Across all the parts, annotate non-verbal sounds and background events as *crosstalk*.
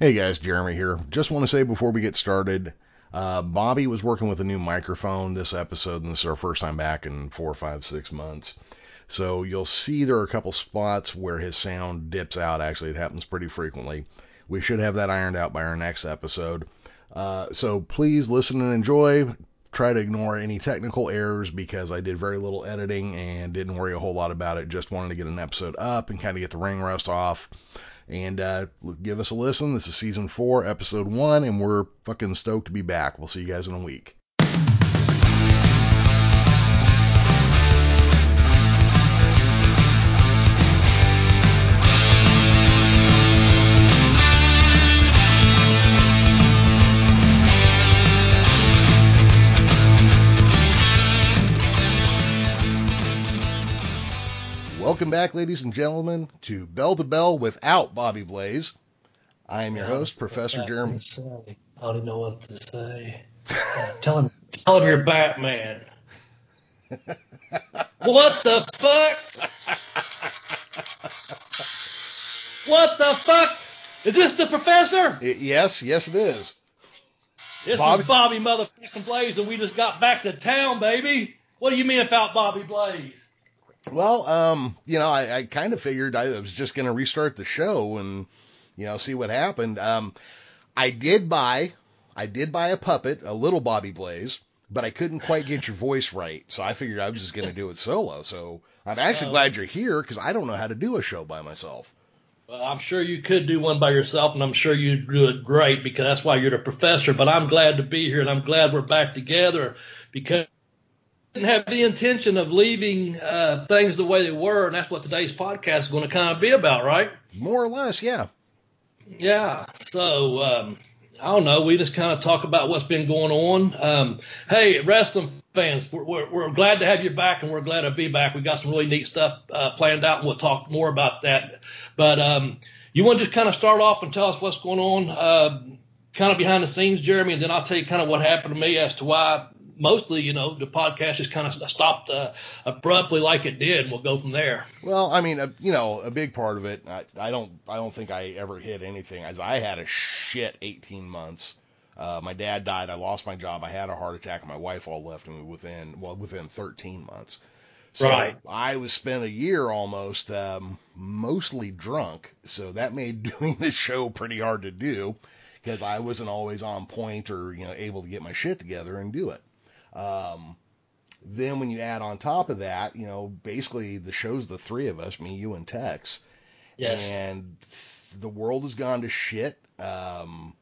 Hey guys, Jeremy here. Just want to say before we get started, uh, Bobby was working with a new microphone this episode, and this is our first time back in four, five, six months. So you'll see there are a couple spots where his sound dips out. Actually, it happens pretty frequently. We should have that ironed out by our next episode. Uh, so please listen and enjoy. Try to ignore any technical errors because I did very little editing and didn't worry a whole lot about it. Just wanted to get an episode up and kind of get the ring rust off. And uh, give us a listen. This is season four, episode one, and we're fucking stoked to be back. We'll see you guys in a week. Welcome back, ladies and gentlemen, to Bell to Bell without Bobby Blaze. I am your host, Professor Jeremy. I don't even know what to say. tell him, tell him you're Batman. *laughs* what the fuck? what the fuck? Is this the professor? It, yes, yes, it is. This Bobby. is Bobby motherfucking Blaze, and we just got back to town, baby. What do you mean about Bobby Blaze? Well, um, you know, I, I kind of figured I was just going to restart the show and, you know, see what happened. Um, I did buy, I did buy a puppet, a little Bobby Blaze, but I couldn't quite get your voice right, so I figured I was just going to do it solo. So I'm actually glad you're here because I don't know how to do a show by myself. Well, I'm sure you could do one by yourself, and I'm sure you'd do it great because that's why you're the professor. But I'm glad to be here, and I'm glad we're back together because didn't have the intention of leaving uh, things the way they were, and that's what today's podcast is going to kind of be about, right? More or less, yeah. Yeah. So um, I don't know. We just kind of talk about what's been going on. Um, hey, wrestling fans, we're, we're, we're, glad to have you back, and we're glad to be back. We got some really neat stuff uh, planned out, and we'll talk more about that. But um, you want to just kind of start off and tell us what's going on, uh, kind of behind the scenes, Jeremy, and then I'll tell you kind of what happened to me as to why mostly, you know, the podcast just kind of stopped uh, abruptly like it did, and we'll go from there. Well, I mean, uh, you know, a big part of it, I, I don't, I don't think I ever hit anything. As I had a shit 18 months. Uh, my dad died. I lost my job. I had a heart attack, and my wife all left me within, well, within 13 months. So right. I was spent a year almost, um, mostly drunk. So that made *laughs* doing the show pretty hard to do because I wasn't always on point or you know able to get my shit together and do it. Um, then when you add on top of that, you know, basically the show's the three of us, me, you, and Tex. Yes. And the world has gone to shit. Um,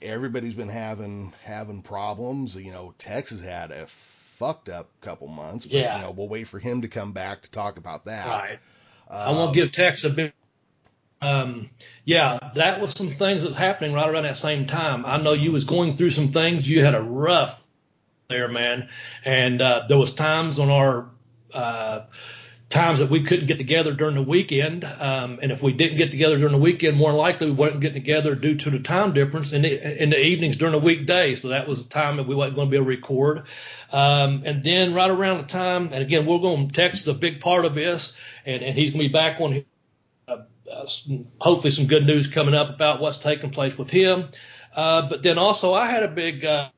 everybody's been having having problems. You know, Tex has had a fucked up couple months. But, yeah. You know, we'll wait for him to come back to talk about that. Right. Um, I won't give Tex a bit. Um, yeah, that was some things that's happening right around that same time. I know you was going through some things. You had a rough there, man. And uh, there was times on our uh, times that we couldn't get together during the weekend, um, and if we didn't get together during the weekend, more likely we wasn't getting together due to the time difference in the in the evenings during the weekday. So that was the time that we wasn't going to be able to record. Um, and then right around the time, and again, we're going to text a big part of this, and, and he's going to be back on. Uh, uh, hopefully, some good news coming up about what's taking place with him. Uh, but then also, I had a big uh,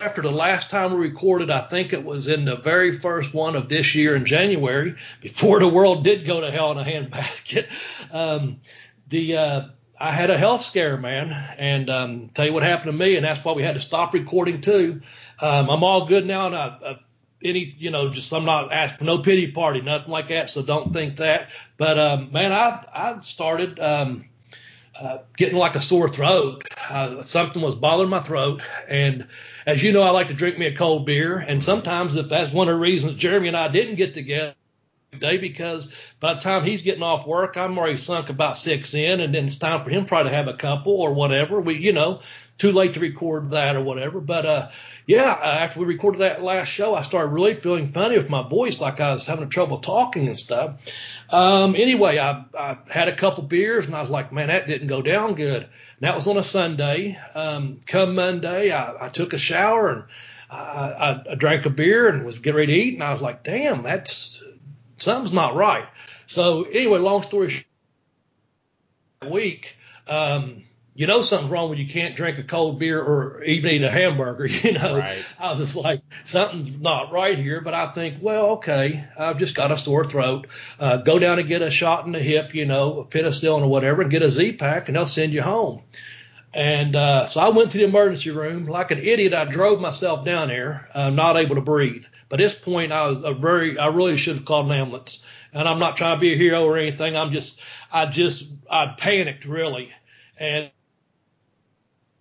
after the last time we recorded, I think it was in the very first one of this year in January, before the world did go to hell in a handbasket. *laughs* Um, the uh, I had a health scare, man, and um, tell you what happened to me, and that's why we had to stop recording too. Um, I'm all good now, and I, I, any, you know, just I'm not asking for no pity party, nothing like that. So don't think that. But um, man, I I started. Um, uh, getting like a sore throat. Uh, something was bothering my throat. And as you know, I like to drink me a cold beer. And sometimes, if that's one of the reasons Jeremy and I didn't get together today, because by the time he's getting off work, I'm already sunk about six in, and then it's time for him probably to have a couple or whatever. We, you know, too late to record that or whatever. But uh, yeah, uh, after we recorded that last show, I started really feeling funny with my voice, like I was having trouble talking and stuff. Um, anyway, I, I had a couple beers and I was like, man, that didn't go down good. And that was on a Sunday. Um, come Monday, I, I took a shower and I, I, I drank a beer and was getting ready to eat. And I was like, damn, that's something's not right. So anyway, long story short, week, um, you know something's wrong when you can't drink a cold beer or even eat a hamburger. *laughs* You know, Right. I was just like, something's not right here. But I think, well, okay, I've just got a sore throat. Uh, go down and get a shot in the hip, you know, a penicillin or whatever, and get a Z pack, and they'll send you home. And uh, so I went to the emergency room like an idiot. I drove myself down there, uh, not able to breathe. But at this point, I was a very, I really should have called an ambulance. And I'm not trying to be a hero or anything. I'm just, I just, I panicked really, and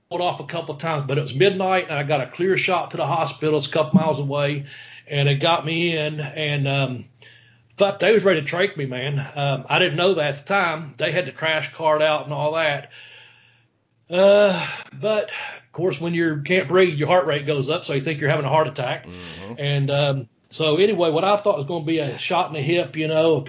off a couple of times. But it was midnight, and I got a clear shot to the hospital. It's a couple miles away, and it got me in. And um, fuck, they was ready to trach me, man. Um, I didn't know that at the time. They had the crash cart out and all that. Uh, but of course, when you can't breathe, your heart rate goes up, so you think you're having a heart attack. Mm-hmm. And um, so anyway, what I thought was going to be a shot in the hip, you know,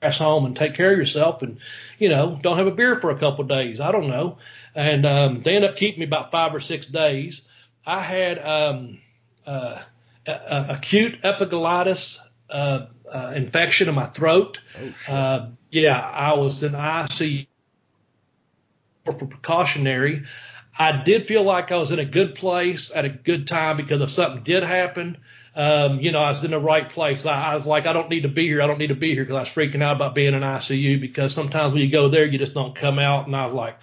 pass home and take care of yourself, and you know, don't have a beer for a couple of days. I don't know. And um, they ended up keeping me about five or six days. I had um, uh, a, a acute epiglottis uh, uh, infection in my throat. Oh. Uh, yeah, I was in ICU for precautionary. I did feel like I was in a good place at a good time because if something did happen, um, you know, I was in the right place. I, I was like, I don't need to be here. I don't need to be here because I was freaking out about being in ICU because sometimes when you go there, you just don't come out. And I was like,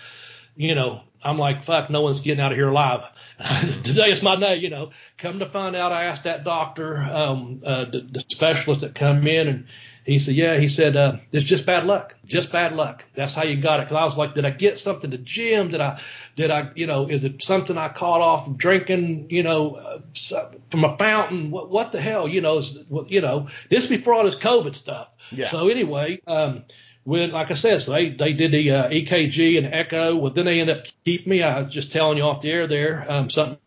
you know, I'm like, fuck, no one's getting out of here alive. *laughs* Today is my day, you know. Come to find out, I asked that doctor, um, uh, the, the specialist that come in, and he said, yeah, he said, uh, it's just bad luck, just bad luck. That's how you got it. Cause I was like, did I get something to Jim? Did I, did I, you know, is it something I caught off of drinking, you know, uh, from a fountain? What, what the hell, you know, is, you know, this before all this COVID stuff. Yeah. So anyway, um, when, like I said, so they, they did the uh, EKG and echo. Well, then they ended up keeping me. I was just telling you off the air there, um, something,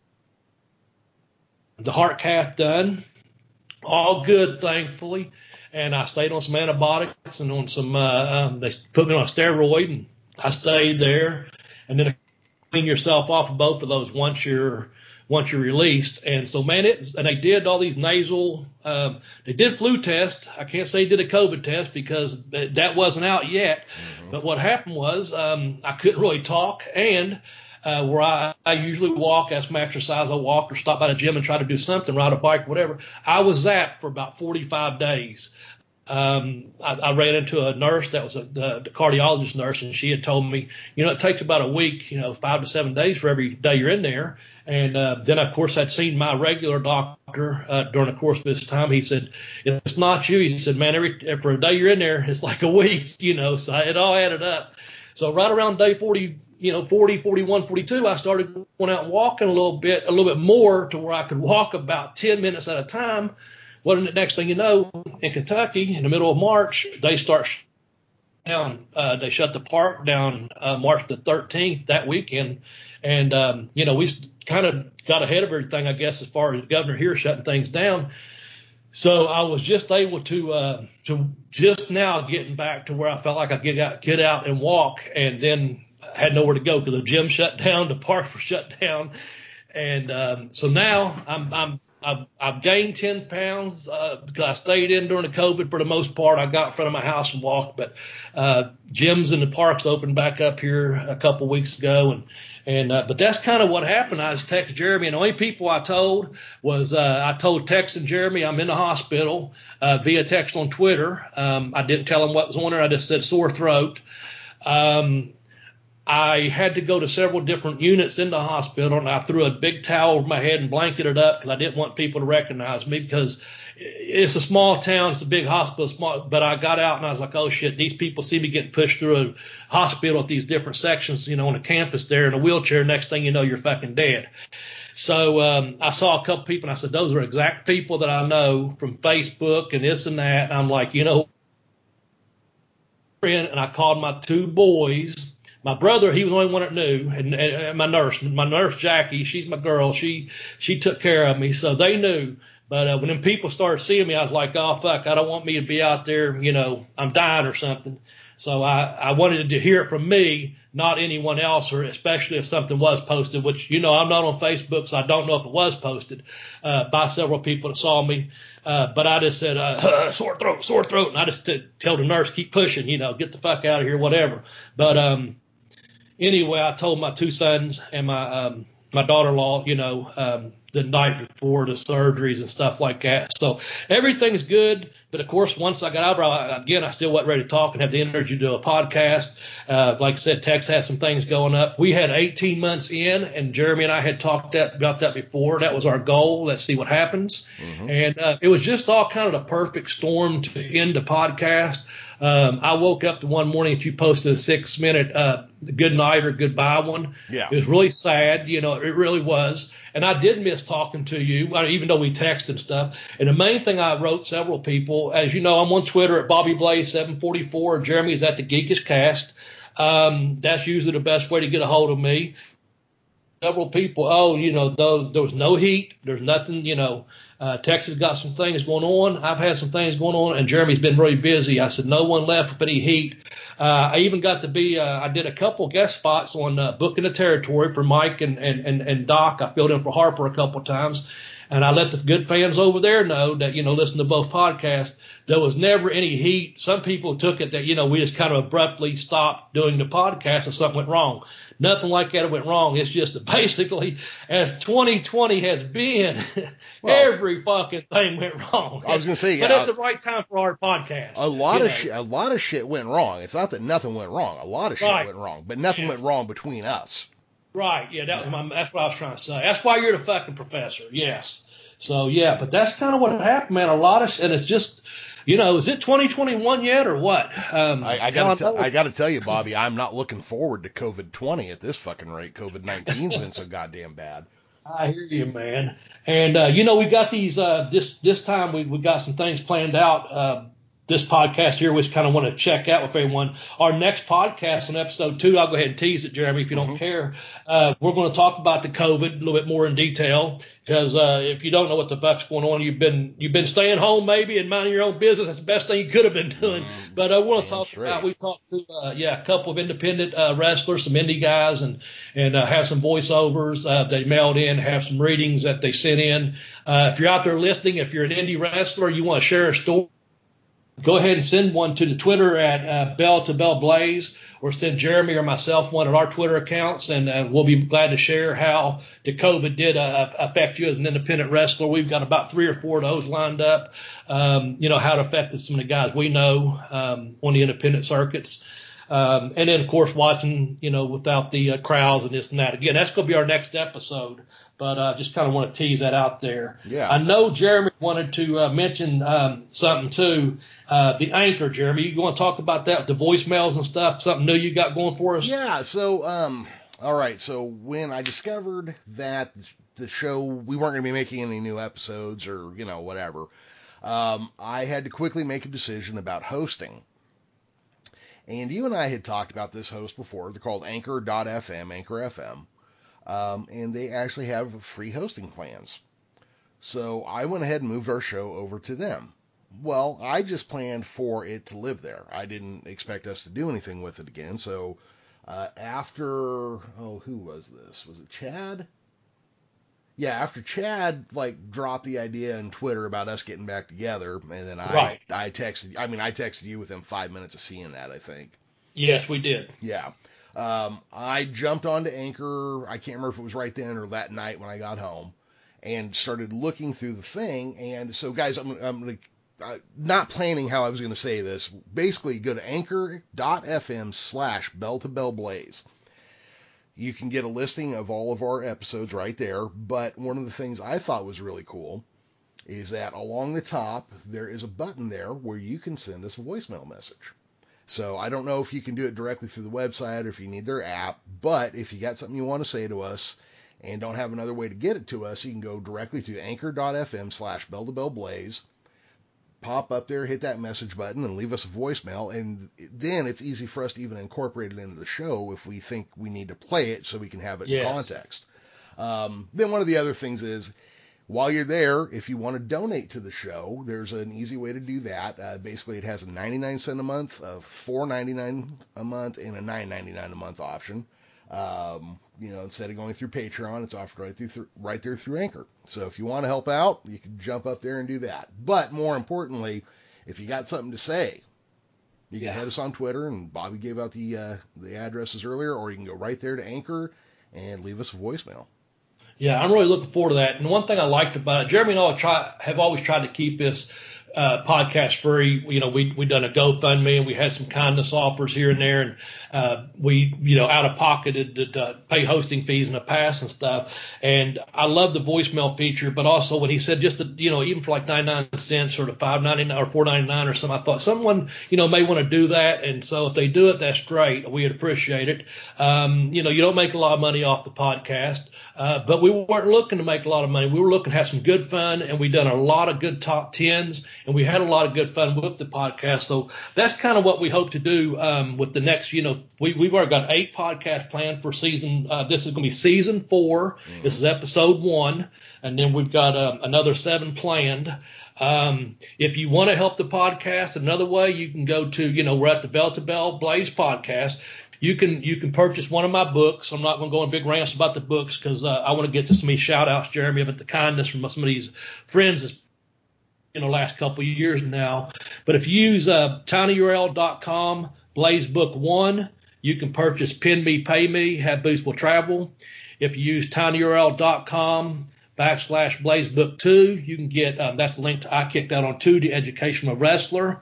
the heart cath done, all good, thankfully. And I stayed on some antibiotics and on some, uh, um, they put me on a steroid and I stayed there. And then clean yourself off of both of those once you're, once you're released. And so, man, it, and they did all these nasal, um, they did flu tests. I can't say they did a COVID test because that that wasn't out yet. But what happened was, um, I couldn't really talk and, uh, where I, I usually walk, as my exercise, I walk or stop by the gym and try to do something, ride a bike, whatever. I was zapped for about 45 days. Um, I, I ran into a nurse that was a, the, the cardiologist nurse, and she had told me, you know, it takes about a week, you know, five to seven days for every day you're in there. And uh, then, of course, I'd seen my regular doctor uh, during the course of this time. He said, it's not you. He said, man, every for a day you're in there, it's like a *laughs* week, you know. So it all added up. So right around day 40, you know, 40, 41, 42, I started going out and walking a little bit, a little bit more to where I could walk about 10 minutes at a time. Well, the next thing you know, in Kentucky, in the middle of March, they start down. Uh, they shut the park down uh, March the 13th that weekend, and um, you know we kind of got ahead of everything, I guess, as far as the governor here shutting things down. So I was just able to uh, to just now getting back to where I felt like I get out, get out and walk, and then had nowhere to go because the gym shut down, the *laughs* parks were shut down, and um, so now I'm I'm I've, I've gained 10 pounds uh, because I stayed in during the COVID for the most part. I got in front of my house and walked, but uh, gyms and the parks opened back up here a couple weeks ago, and and uh, but that's kind of what happened. I was texting Jeremy, and the only people I told was uh, I told Tex and Jeremy I'm in the hospital uh, via text on Twitter. Um, I didn't tell them what was on there. I just said sore throat. Um, I had to go to several different units in the hospital, and I threw a big towel over my head and blanketed up because I didn't want people to recognize me because it's a small town, it's a big hospital, small. But I got out and I was like, oh shit, these people see me getting pushed through a hospital at these different sections, you know, on a campus there in a wheelchair. Next thing you know, you're fucking dead. So um, I saw a couple people and I said, those are exact people that I know from Facebook and this and that. And I'm like, you know, friend, and I called my two boys my brother, he was the only one that knew, and, and my nurse, my nurse Jackie, she's my girl. She she took care of me, so they knew. But uh, when them people started seeing me, I was like, oh fuck, I don't want me to be out there, you know, I'm dying or something. So I I wanted to hear it from me, not anyone else, or especially if something was posted, which you know I'm not on Facebook, so I don't know if it was posted uh, by several people that saw me. Uh, but I just said uh, *laughs* sore throat, sore throat, and I just t- tell the nurse keep pushing, you know, get the fuck out of here, whatever. But um anyway, I told my two sons and my um, my daughter-in-law, you know, um, the night before the surgeries and stuff like that. So everything's good. But of course, once I got out, I, again, I still wasn't ready to talk and have the energy to do a podcast. Uh, like I said, Tex has some things going up. We had 18 months in, and Jeremy and I had talked that, about that before. That was our goal. Let's see what happens. Mm-hmm. And uh, it was just all kind of the perfect storm to end the podcast. Um, I woke up the one morning that you posted a six minute uh, good night or goodbye one. Yeah. It was really sad. You know, it really was. And I did miss talking to you, even though we texted and stuff. And the main thing I wrote several people, as you know, I'm on Twitter at Bobby Blaze 744. Jeremy is at the Geekish Cast. Um, that's usually the best way to get a hold of me. Several people, oh, you know, though there was no heat, there's nothing, you know, uh, Tex's got some things going on. I've had some things going on, and Jeremy's been really busy. I said no one left with any heat. Uh, I even got to be. Uh, I did a couple guest spots on uh, Booking the Territory for Mike and, and and and Doc. I filled in for Harper a couple times, and I let the good fans over there know that you know listen to both podcasts. There was never any heat. Some people took it that you know we just kind of abruptly stopped doing the podcast and something went wrong. Nothing like that went wrong. It's just that *laughs* basically, as 2020 has been, *laughs* well, every fucking thing went wrong. I was gonna say, but yeah, at the right time for our podcast. A lot of shit, a lot of shit went wrong. It's not that nothing went wrong. A lot of shit right. went wrong, but nothing yes. went wrong between us. Right. Yeah. That was my. That's what I was trying to say. That's why you're the fucking professor. Yes. So yeah, but that's kind of what happened, man. A lot of, and it's just you know, is it 2021 yet or what? Um, I, I got to I got to tell you, Bobby, I'm not looking forward to COVID 20 at this fucking rate. COVID 19's been so goddamn bad. I hear you, man. And uh, you know, we got these uh, this this time we we got some things planned out. Uh, this podcast here, which kind of want to check out with everyone. Our next podcast on episode two, I'll go ahead and tease it, Jeremy, if you don't mm-hmm. care. Uh, we're going to talk about the COVID a little bit more in detail because uh, if you don't know what the fuck's going on, you've been you've been staying home maybe and minding your own business. That's the best thing you could have been doing. Mm-hmm. But I want to talk right. about we talked to uh, yeah a couple of independent uh, wrestlers, some indie guys, and and uh, have some voiceovers. Uh, they mailed in, have some readings that they sent in. Uh, if you're out there listening, if you're an indie wrestler, you want to share a story go ahead and send one to the Twitter at uh, Bell to Bell Blaze, or send Jeremy or myself one at our Twitter accounts, and uh, we'll be glad to share how the COVID did uh, affect you as an independent wrestler. We've got about three or four of those lined up. Um, you know how it affected some of the guys we know um, on the independent circuits. Um, and then, of course, watching, you know, without the uh, crowds and this and that. Again, that's going to be our next episode but I uh, just kind of want to tease that out there. Yeah. I know Jeremy wanted to uh, mention um, something too. Uh, the anchor, Jeremy. You want to talk about that, the voicemails and stuff? Something new you got going for us? Yeah. So, um, all right. So when I discovered that the show we weren't going to be making any new episodes or you know whatever, um, I had to quickly make a decision about hosting. And you and I had talked about this host before. They're called Anchor.fm, Anchor FM um, and they actually have free hosting plans. So I went ahead and moved our show over to them. Well, I just planned for it to live there. I didn't expect us to do anything with it again. So uh, after, oh, who was this? Was it Chad? Yeah, after Chad like dropped the idea in Twitter about us getting back together, and then I right. I texted. I mean, I texted you within five minutes of seeing that. I think. Yes, we did. Yeah. Um, I jumped onto Anchor. I can't remember if it was right then or that night when I got home, and started looking through the thing. And so, guys, I'm, I'm gonna, uh, not planning how I was going to say this. Basically, go to anchor.fm slash bell to bell blaze. You can get a listing of all of our episodes right there. But one of the things I thought was really cool is that along the top, there is a button there where you can send us a voicemail message. So I don't know if you can do it directly through the website or if you need their app, but if you got something you want to say to us and don't have another way to get it to us, you can go directly to anchor.fm slash bell to bell blaze, pop up there, hit that message button and leave us a voicemail. And then it's easy for us to even incorporate it into the show if we think we need to play it so we can have it yes. in context. Um, then one of the other things is while you're there, if you want to donate to the show, there's an easy way to do that. Uh, basically, it has a 99 cent a month, a 4.99 a month, and a 9.99 a month option. Um, you know, instead of going through Patreon, it's offered right through, right there through Anchor. So if you want to help out, you can jump up there and do that. But more importantly, if you got something to say, You can Yeah. hit us on Twitter, and Bobby gave out the uh, the addresses earlier, or you can go right there to Anchor and leave us a voicemail. Yeah, I'm really looking forward to that. And one thing I liked about it, Jeremy and I try, have always tried to keep this uh, podcast free. You know, we we done a GoFundMe and we had some kindness offers here and there, and uh, we you know out of pocketed to, to pay hosting fees in the past and stuff. And I love the voicemail feature, but also when he said just to, you know even for like 99 cents or to 5.99 or 4.99 or something, I thought someone you know may want to do that. And so if they do it, that's great. We'd appreciate it. Um, you know, you don't make a lot of money off the podcast, uh, but we weren't looking to make a lot of money. We were looking to have some good fun, and we done a lot of good top tens, and we had a lot of good fun with the podcast. So that's kind of what we hope to do um, with the next. You know, we we've already got eight podcasts planned for season. Uh, this is going to be season 4 This is episode one, and then we've got um, another seven planned. Um, if you want to help the podcast another way, you can go to, you know, we're at the Bell to Bell Blaze podcast. You can you can purchase one of my books. I'm not going to go in big rants about the books because uh, I want to get to some of these shout outs, Jeremy, about the kindness from some of these friends that's in the last couple years now. But if you use uh, tinyurl.com blazebook one, you can purchase Pin Me, Pay Me, Have Boots Will Travel. If you use tinyurl.com backslash Blaze Book Two, you can get um, that's the link to I kicked out on two, the educational wrestler.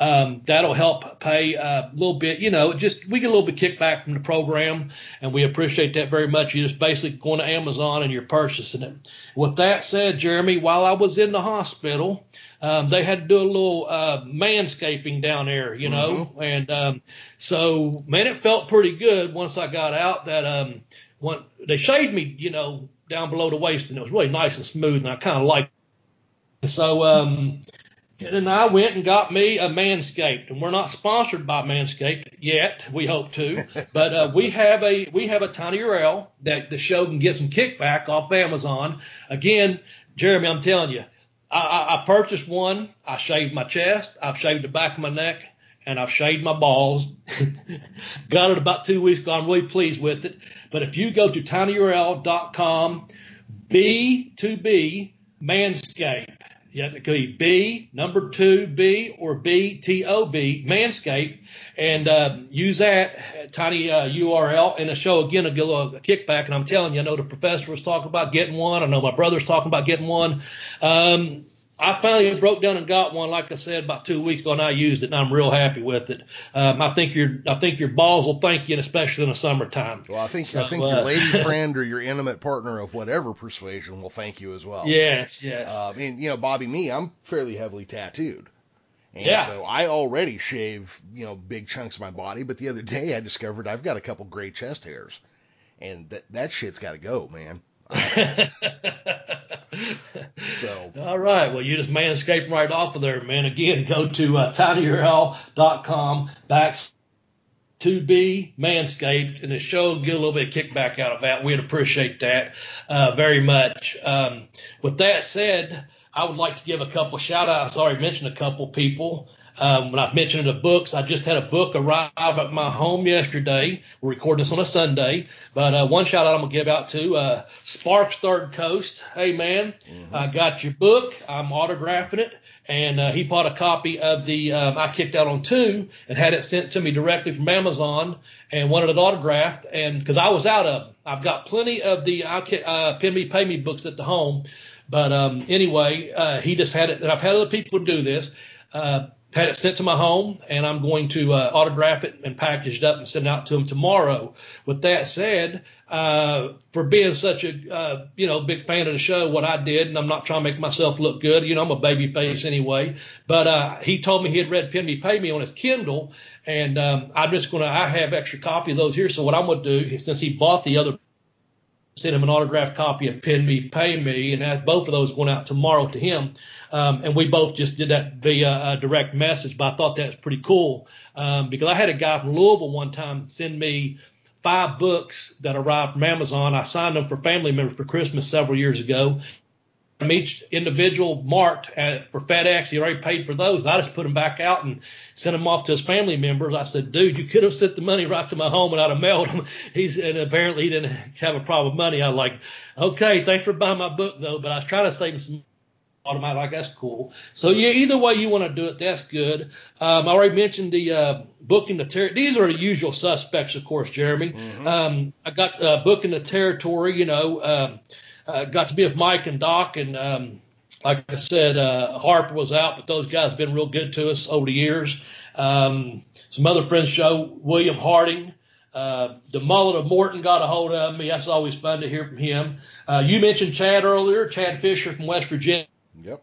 Um, that'll help pay a little bit, you know, just we get a little bit kickback from the program, and we appreciate that very much. You're just basically going to Amazon and you're purchasing it. With that said, Jeremy, while I was in the hospital, um, they had to do a little uh, manscaping down there, you know, and um, so man, it felt pretty good once I got out. That um, when they shaved me, you know, down below the waist, and it was really nice and smooth, and I kind of liked. It. So um, and I went and got me a Manscaped, and we're not sponsored by Manscaped yet. We hope to, *laughs* but uh, we have a we have a tiny URL that the show can get some kickback off Amazon. Again, Jeremy, I'm telling you, I, I, I purchased one. I shaved my chest. I've shaved the back of my neck, and I've shaved my balls. *laughs* got it about two weeks ago. I'm really pleased with it. But if you go to tinyurl.com, B2B Manscaped. You have to be B, number two B, or B, T O B, Manscaped, and uh, use that tiny uh, URL. And the show, again, get a kickback. And I'm telling you, I know the professor was talking about getting one. I know my brother's talking about getting one. Um, I finally broke down and got one, like I said, about two weeks ago, and I used it, and I'm real happy with it. Um, I think your I think your balls will thank you, and especially in the summertime. Well, I think So, I think uh, your lady *laughs* friend or your intimate partner of whatever persuasion will thank you as well. Yes, yes. Uh, mean, you know, Bobby, me, I'm fairly heavily tattooed. And Yeah. so I already shave, you know, big chunks of my body, but the other day I discovered I've got a couple gray chest hairs. And that that shit's got to go, man. *laughs* So All right. Well, you just manscaped right off of there, man. Again, go to uh, tinyurl.com back to be manscaped, and the show get a little bit of kickback out of that. We'd appreciate that uh, very much. Um, with that said, I would like to give a couple shout outs. I already mentioned a couple people. Um, when I mentioned the books, I just had a book arrive at my home yesterday. We're recording this on a Sunday, but uh, one shout out I'm gonna give out to uh, Sparks Third Coast. Hey man, I got your book. I'm autographing it, and uh, he bought a copy of the um, I kicked out on two and had it sent to me directly from Amazon and wanted it autographed. And because I was out of them, I've got plenty of the I uh, Pay Me Pay Me books at the home. But um, anyway, uh, he just had it, and I've had other people do this. Uh, had it sent to my home, and I'm going to uh, autograph it and package it up and send it out to him tomorrow. With that said, uh, for being such a uh, you know big fan of the show, what I did, and I'm not trying to make myself look good. You know, I'm a baby face anyway. But uh, he told me he had read Pin Me Pay Me on his Kindle, and um, I'm just to I have extra copy of those here. So what I'm to do, since he bought the other send him an autographed copy of Pin Me, Pay Me, and that, both of those went out tomorrow to him. Um, and we both just did that via a direct message, but I thought that was pretty cool um, because I had a guy from Louisville one time send me five books that arrived from Amazon. I signed them for family members for Christmas several years ago. Each individual marked at, for FedEx, he already paid for those. I just put them back out and sent them off to his family members. I said, dude, you could have sent the money right to my home and I'd have mailed them. He's and apparently he didn't have a problem with money. I was like, okay, thanks for buying my book though, but I was trying to save him some automatic. Like that's cool. So yeah, either way you want to do it, that's good. Um, I already mentioned the uh, booking the territory. These are the usual suspects, of course, Jeremy. Mm-hmm. Um, I got uh, booking the territory. You know, um, uh, got to be with Mike and Doc, and um, like I said, uh, Harper was out, but those guys have been real good to us over the years. Um, some other friends show William Harding. Uh, the mullet of Morton got a hold of me. That's always fun to hear from him. Uh, you mentioned Chad earlier, Chad Fisher from West Virginia. Yep.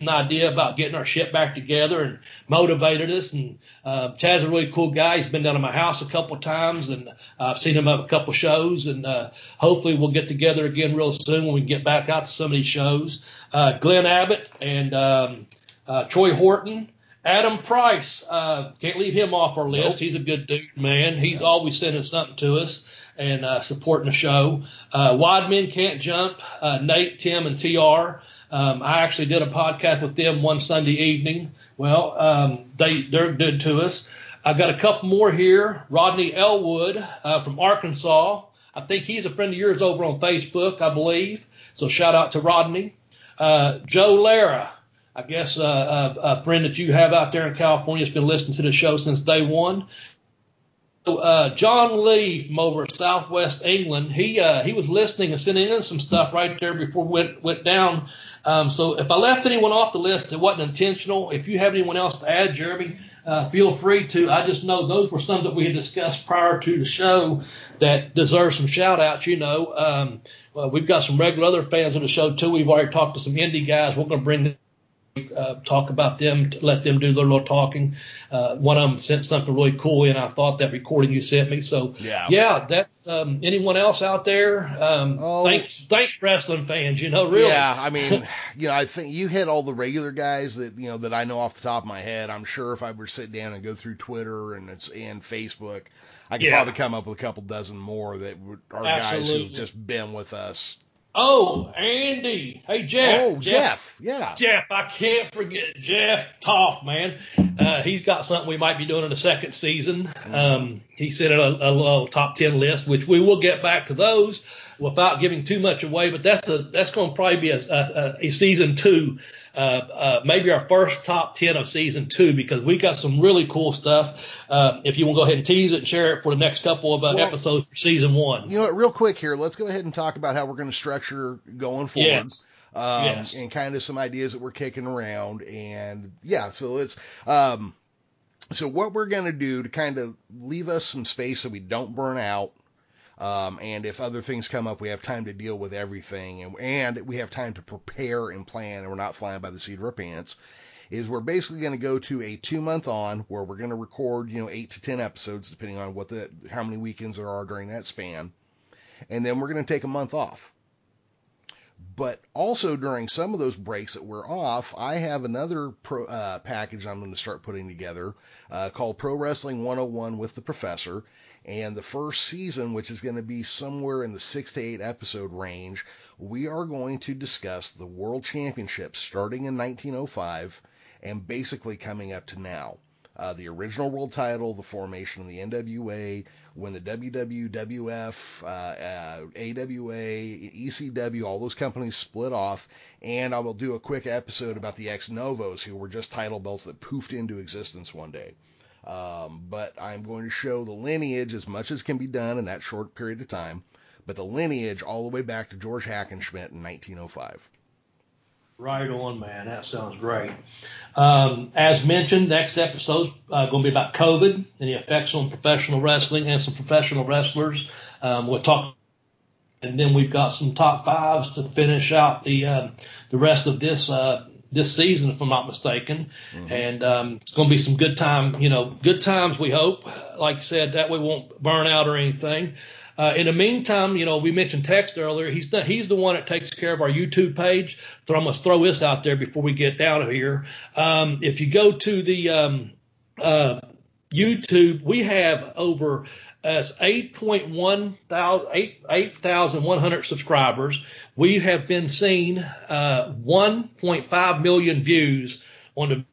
An idea about getting our ship back together and motivated us. And uh, Chad's a really cool guy. He's been down to my house a couple of times, and I've seen him at a couple of shows. And uh, hopefully, we'll get together again real soon when we get back out to some of these shows. Uh, Glenn Abbott and um, uh, Troy Horton. Adam Price, uh, can't leave him off our list. Nope. He's a good dude, man. He's yeah. always sending something to us and uh, supporting the show. Uh, Wide Men Can't Jump, uh, Nate, Tim, and TR. Um, I actually did a podcast with them one Sunday evening. Well, um, they they're good to us. I've got a couple more here. Rodney Elwood uh, from Arkansas. I think he's a friend of yours over on Facebook, I believe. So shout out to Rodney. Uh, Joe Lara, I guess uh, a, a, friend that you have out there in California has been listening to the show since day one. Uh, John Lee from over Southwest England, he uh, he was listening and sending in some stuff right there before we went went down. Um, so if I left anyone off the list, it wasn't intentional. If you have anyone else to add, Jeremy, uh, feel free to. I just know those were some that we had discussed prior to the show that deserve some shout outs. You know, um, well, we've got some regular other fans of the show too. We've already talked to some indie guys. We're going to bring uh, talk about them, let them do their little talking. Uh, one of them sent something really cool in. I thought that recording you sent me. So yeah, yeah that's um, anyone else out there. Um, oh, thanks, thanks, wrestling fans. You know, really. Yeah, I mean, *laughs* you know, I think you hit all the regular guys that you know that I know off the top of my head. I'm sure if I were to sit down and go through Twitter and it's and Facebook, I could yeah. probably come up with a couple dozen more that are Absolutely. guys who've just been with us Oh, Andy. Hey, Jeff. Oh, Jeff. Jeff. Yeah. Jeff. I can't forget Jeff Toff, man. Uh, he's got something we might be doing in the second season. Mm-hmm. Um, he sent a, a, a, top 10 list, which we will get back to those without giving too much away. But that's a that's going to probably be a, a, a season two uh, uh, maybe our first top 10 of season two because we got some really cool stuff. Uh, if you want to go ahead and tease it and share it for the next couple of uh, well, episodes for season one. You know what, real quick here, let's go ahead and talk about how we're going to structure going forward. Yes. Um, yes. and kind of some ideas that we're kicking around and yeah, so let's, um, so what we're going to do to kind of leave us some space so we don't burn out um, and if other things come up, we have time to deal with everything, and, and we have time to prepare and plan, and we're not flying by the seat of our pants. Is we're basically going to go to a two month on where we're going to record, you know, eight to ten episodes, depending on what the how many weekends there are during that span, and then we're going to take a month off. But also during some of those breaks that we're off, I have another pro, uh, package I'm going to start putting together uh, called Pro Wrestling 101 with the Professor. And the first season, which is going to be somewhere in the six to eight episode range, we are going to discuss the World Championships starting in 1905 and basically coming up to now. Uh, the original world title, the formation of the NWA, when the WWWF, uh, uh, AWA, ECW, all those companies split off, and I will do a quick episode about the ex novos who were just title belts that poofed into existence one day. Um, but I'm going to show the lineage as much as can be done in that short period of time, but the lineage all the way back to George Hackenschmidt in 1905. Right on, man. That sounds great. Um, as mentioned, next episode is uh, going to be about COVID and the effects on professional wrestling and some professional wrestlers. Um, we'll talk, and then we've got some top fives to finish out the uh, the rest of this uh, this season, if I'm not mistaken. Mm-hmm. And um, it's going to be some good time, you know, good times. We hope. Like I said, that we won't burn out or anything. Uh, in the meantime, you know, we mentioned Tex earlier. He's the, he's the one that takes care of our YouTube page. So I'm going to throw this out there before we get down of here. Um, if you go to the um, uh, YouTube, we have over 8.1 8,100 subscribers. We have been seen uh, 1.5 million views on the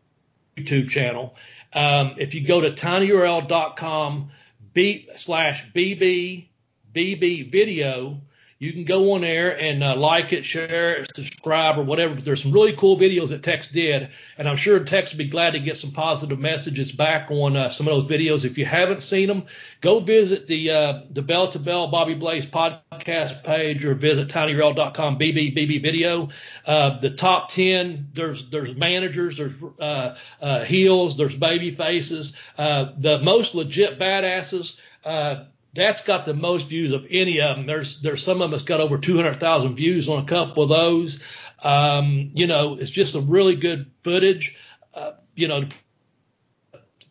YouTube channel. Um, if you go to tinyurl.com B slash BB BB video, you can go on there and uh, like it, share it, subscribe, or whatever. But there's some really cool videos that Tex did, and I'm sure Tex would be glad to get some positive messages back on uh, some of those videos. If you haven't seen them, go visit the uh, the Bell to Bell Bobby Blaze podcast page or visit tinyurl.com BBBB video. Uh, the top ten, there's there's managers, there's uh, uh, heels, there's baby faces. The most legit badasses. Uh, that's got the most views of any of them. There's there's some of them that's got over 200,000 views on a couple of those. Um, you know, it's just some really good footage. Uh, you know,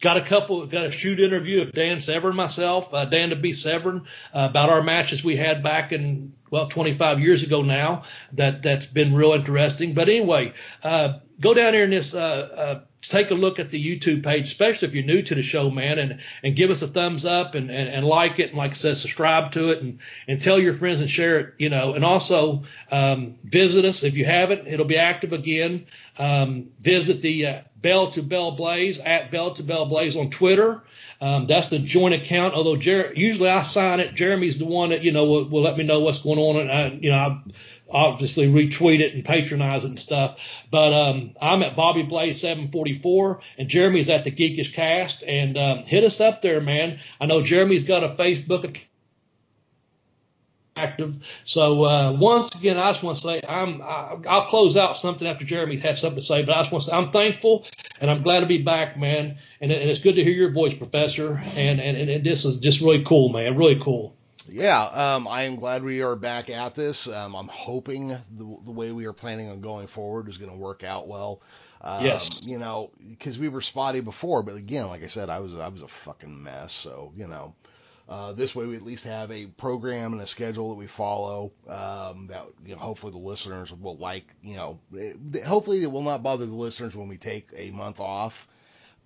got a couple, got a shoot interview of Dan Severn myself, uh, Dan the Beast Severn, uh, about our matches we had back in well 25 years ago now. That that's been real interesting. But anyway, uh, go down here in this. Take a look at the YouTube page, especially if you're new to the show, man, and, and give us a thumbs up and, and, and like it. And like I said, subscribe to it and, and tell your friends and share it, you know, and also um, visit us if you haven't. It'll be active again. Um, visit the uh, Bell to Bell Blaze at Bell to Bell Blaze on Twitter. Um, that's the joint account. Although Jer- usually I sign it, Jeremy's the one that you know will, will let me know what's going on, and I, you know I obviously retweet it and patronize it and stuff. But um, I'm at Bobby Blaze 744, and Jeremy's at the Geekish Cast. And um, hit us up there, man. I know Jeremy's got a Facebook account active. So uh, once again, I just want to say I'm I, I'll close out something after Jeremy has something to say, but I just want to say I'm thankful and I'm glad to be back, man. And, and it's good to hear your voice, Professor. And, and and this is just really cool, man. Really cool. Yeah, um, I am glad we are back at this. Um, I'm hoping the, the way we are planning on going forward is going to work out well. Um, yes. You know, because we were spotty before, but again, like I said, I was I was a fucking mess. So you know, uh, this way we at least have a program and a schedule that we follow. Um, that you know, hopefully the listeners will like. You know, it, hopefully it will not bother the listeners when we take a month off,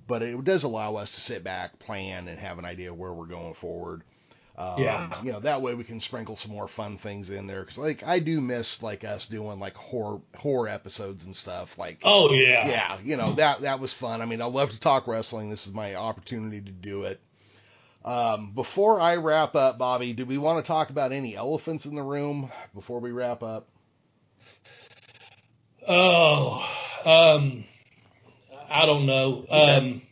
but it does allow us to sit back, plan, and have an idea where we're going forward. Um, yeah. You know, that way we can sprinkle some more fun things in there. Cause like I do miss like us doing like horror horror episodes and stuff. Like. Oh yeah. Yeah. You know that that was fun. I mean, I love to talk wrestling. This is my opportunity to do it. Um, before I wrap up, Bobby, do we want to talk about any elephants in the room before we wrap up? Oh, um, I don't know. Okay. Um,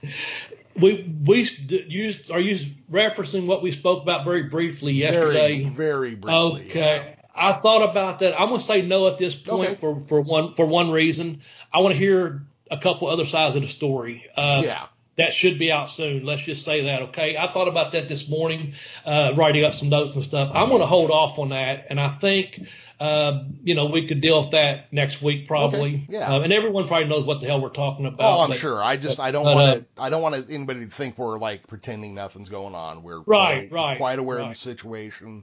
*laughs* we we used are you referencing what we spoke about very briefly yesterday? Very, very briefly. Okay. Yeah. I thought about that. I'm gonna say no at this point okay. for for one for one reason. I want to hear a couple other sides of the story. Uh, yeah. That should be out soon. Let's just say that, okay? I thought about that this morning, uh, writing up some notes and stuff. I'm going to hold off on that, and I think uh, you know, we could deal with that next week probably. Okay, yeah. Uh, and everyone probably knows what the hell we're talking about. Oh, I'm but, sure. I just but, I don't want to I don't want anybody to think we're like pretending nothing's going on. We're right, right, quite aware right. of the situation.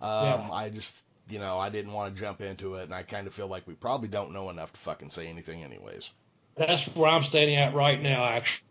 Um, Yeah. I just you know I didn't want to jump into it, and I kind of feel like we probably don't know enough to fucking say anything, anyways. That's where I'm standing at right now, actually.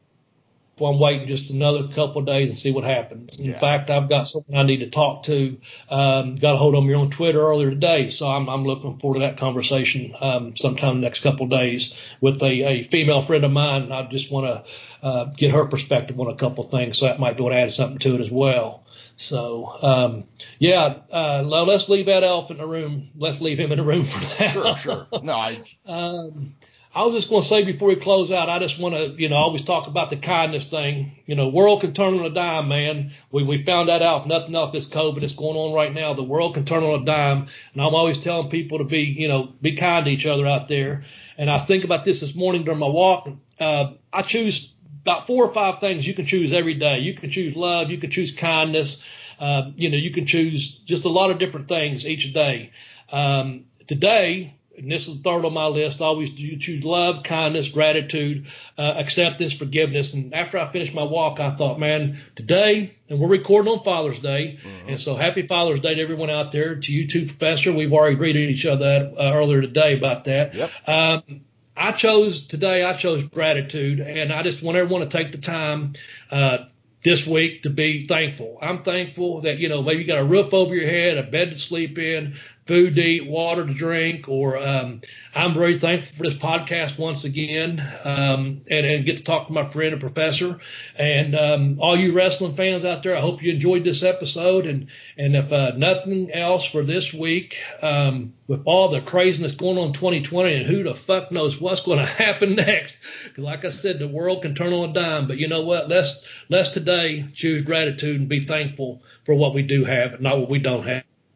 Well, I'm waiting just another couple of days and see what happens. In Yeah. fact, I've got someone I need to talk to. Um, got a hold of me on Twitter earlier today, so I'm, I'm looking forward to that conversation um, sometime next couple of days with a, a female friend of mine. I just want to uh, get her perspective on a couple of things, so that might be able to add something to it as well. So, um, yeah, uh, let's leave that elephant in the room. Let's leave him in the room for now. Sure, sure. No, I *laughs* Um, I was just going to say before we close out, I just want to, you know, always talk about the kindness thing. You know, world can turn on a dime, man. We we found that out. Nothing else, this COVID that's going on right now, the world can turn on a dime. And I'm always telling people to be, you know, be kind to each other out there. And I was thinking about this this morning during my walk. Uh, I choose about four or five things you can choose every day. You can choose love. You can choose kindness. Uh, you know, you can choose just a lot of different things each day. Um, today, and this is the third on my list. I always do choose love, kindness, gratitude, uh, acceptance, forgiveness. And after I finished my walk, I thought, man, today, and we're recording on Father's Day, and so happy Father's Day to everyone out there. To you too, Professor. We've already greeted each other uh, earlier today about that. Yep. Um, I chose today. I chose gratitude, and I just want everyone to take the time uh, this week to be thankful. I'm thankful that you know maybe you got a roof over your head, a bed to sleep in, food to eat, water to drink, or um, I'm very thankful for this podcast once again, um, and, and get to talk to my friend and professor, and um, all you wrestling fans out there. I hope you enjoyed this episode, and and if uh, nothing else for this week, um, with all the craziness going on in 2020, and who the fuck knows what's going *laughs* to happen next? Because like I said, the world can turn on a dime, but you know what? Let's let's today choose gratitude and be thankful for what we do have, and not what we don't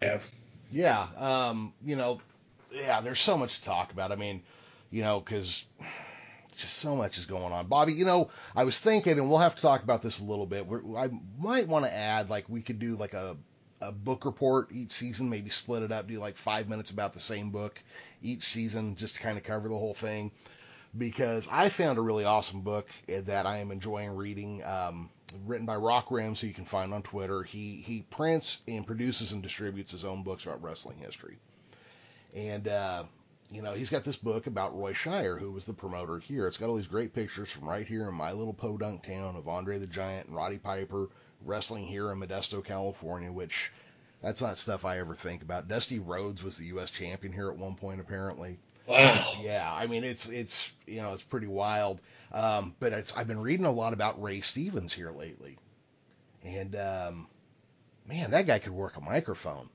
have. Yeah, um, you know, yeah, there's so much to talk about. I mean, you know, because just so much is going on. Bobby, you know, I was thinking, and we'll have to talk about this a little bit. We're, I might want to add, like, we could do like a, a book report each season, maybe split it up, do like five minutes about the same book each season, just to kind of cover the whole thing. Because I found a really awesome book that I am enjoying reading. Um, written by Rock Rams, who you can find on Twitter. He he prints and produces and distributes his own books about wrestling history. And uh, you know, he's got this book about Roy Shire, who was the promoter here. It's got all these great pictures from right here in my little podunk town of Andre the Giant and Roddy Piper wrestling here in Modesto, California, which that's not stuff I ever think about. Dusty Rhodes was the U.S. champion here at one point, apparently. Wow. Yeah, I mean it's it's you know it's pretty wild. Um, but it's I've been reading a lot about Ray Stevens here lately, and um, man, that guy could work a microphone.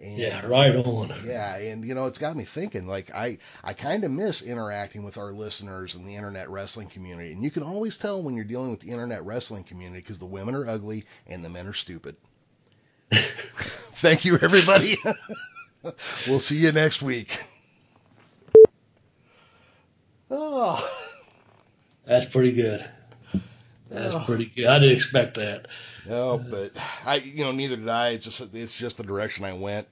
And, yeah, right on. Yeah, and you know it's got me thinking. Like I I kind of miss interacting with our listeners in the internet wrestling community, and you can always tell when you're dealing with the internet wrestling community because the women are ugly and the men are stupid. *laughs* Thank you, everybody. *laughs* we'll see you next week. Oh, *laughs* that's pretty good. That's oh. pretty good. I didn't expect that. No, but I, you know, neither did I. It's just it's just the direction I went.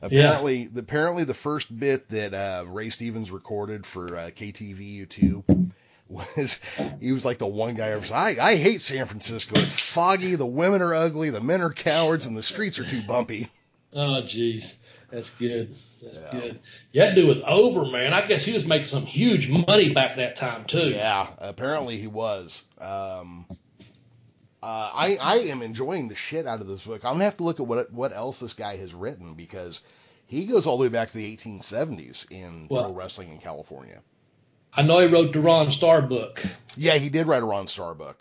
Apparently, yeah. apparently the first bit that uh, Ray Stevens recorded for uh, KTVU2 was he was like the one guy ever said, I, I hate San Francisco. It's foggy, the women are ugly, the men are cowards, and the streets are too bumpy. Oh, jeez. That's good. That's yeah. good. To do with over, man. I guess he was making some huge money back that time too. Yeah, apparently he was. Um, uh, I I am enjoying the shit out of this book. I'm gonna have to look at what what else this guy has written because he goes all the way back to the 1870s in well, pro wrestling in California. I know he wrote the Ron Starr book. Yeah, he did write a Ron Starr book.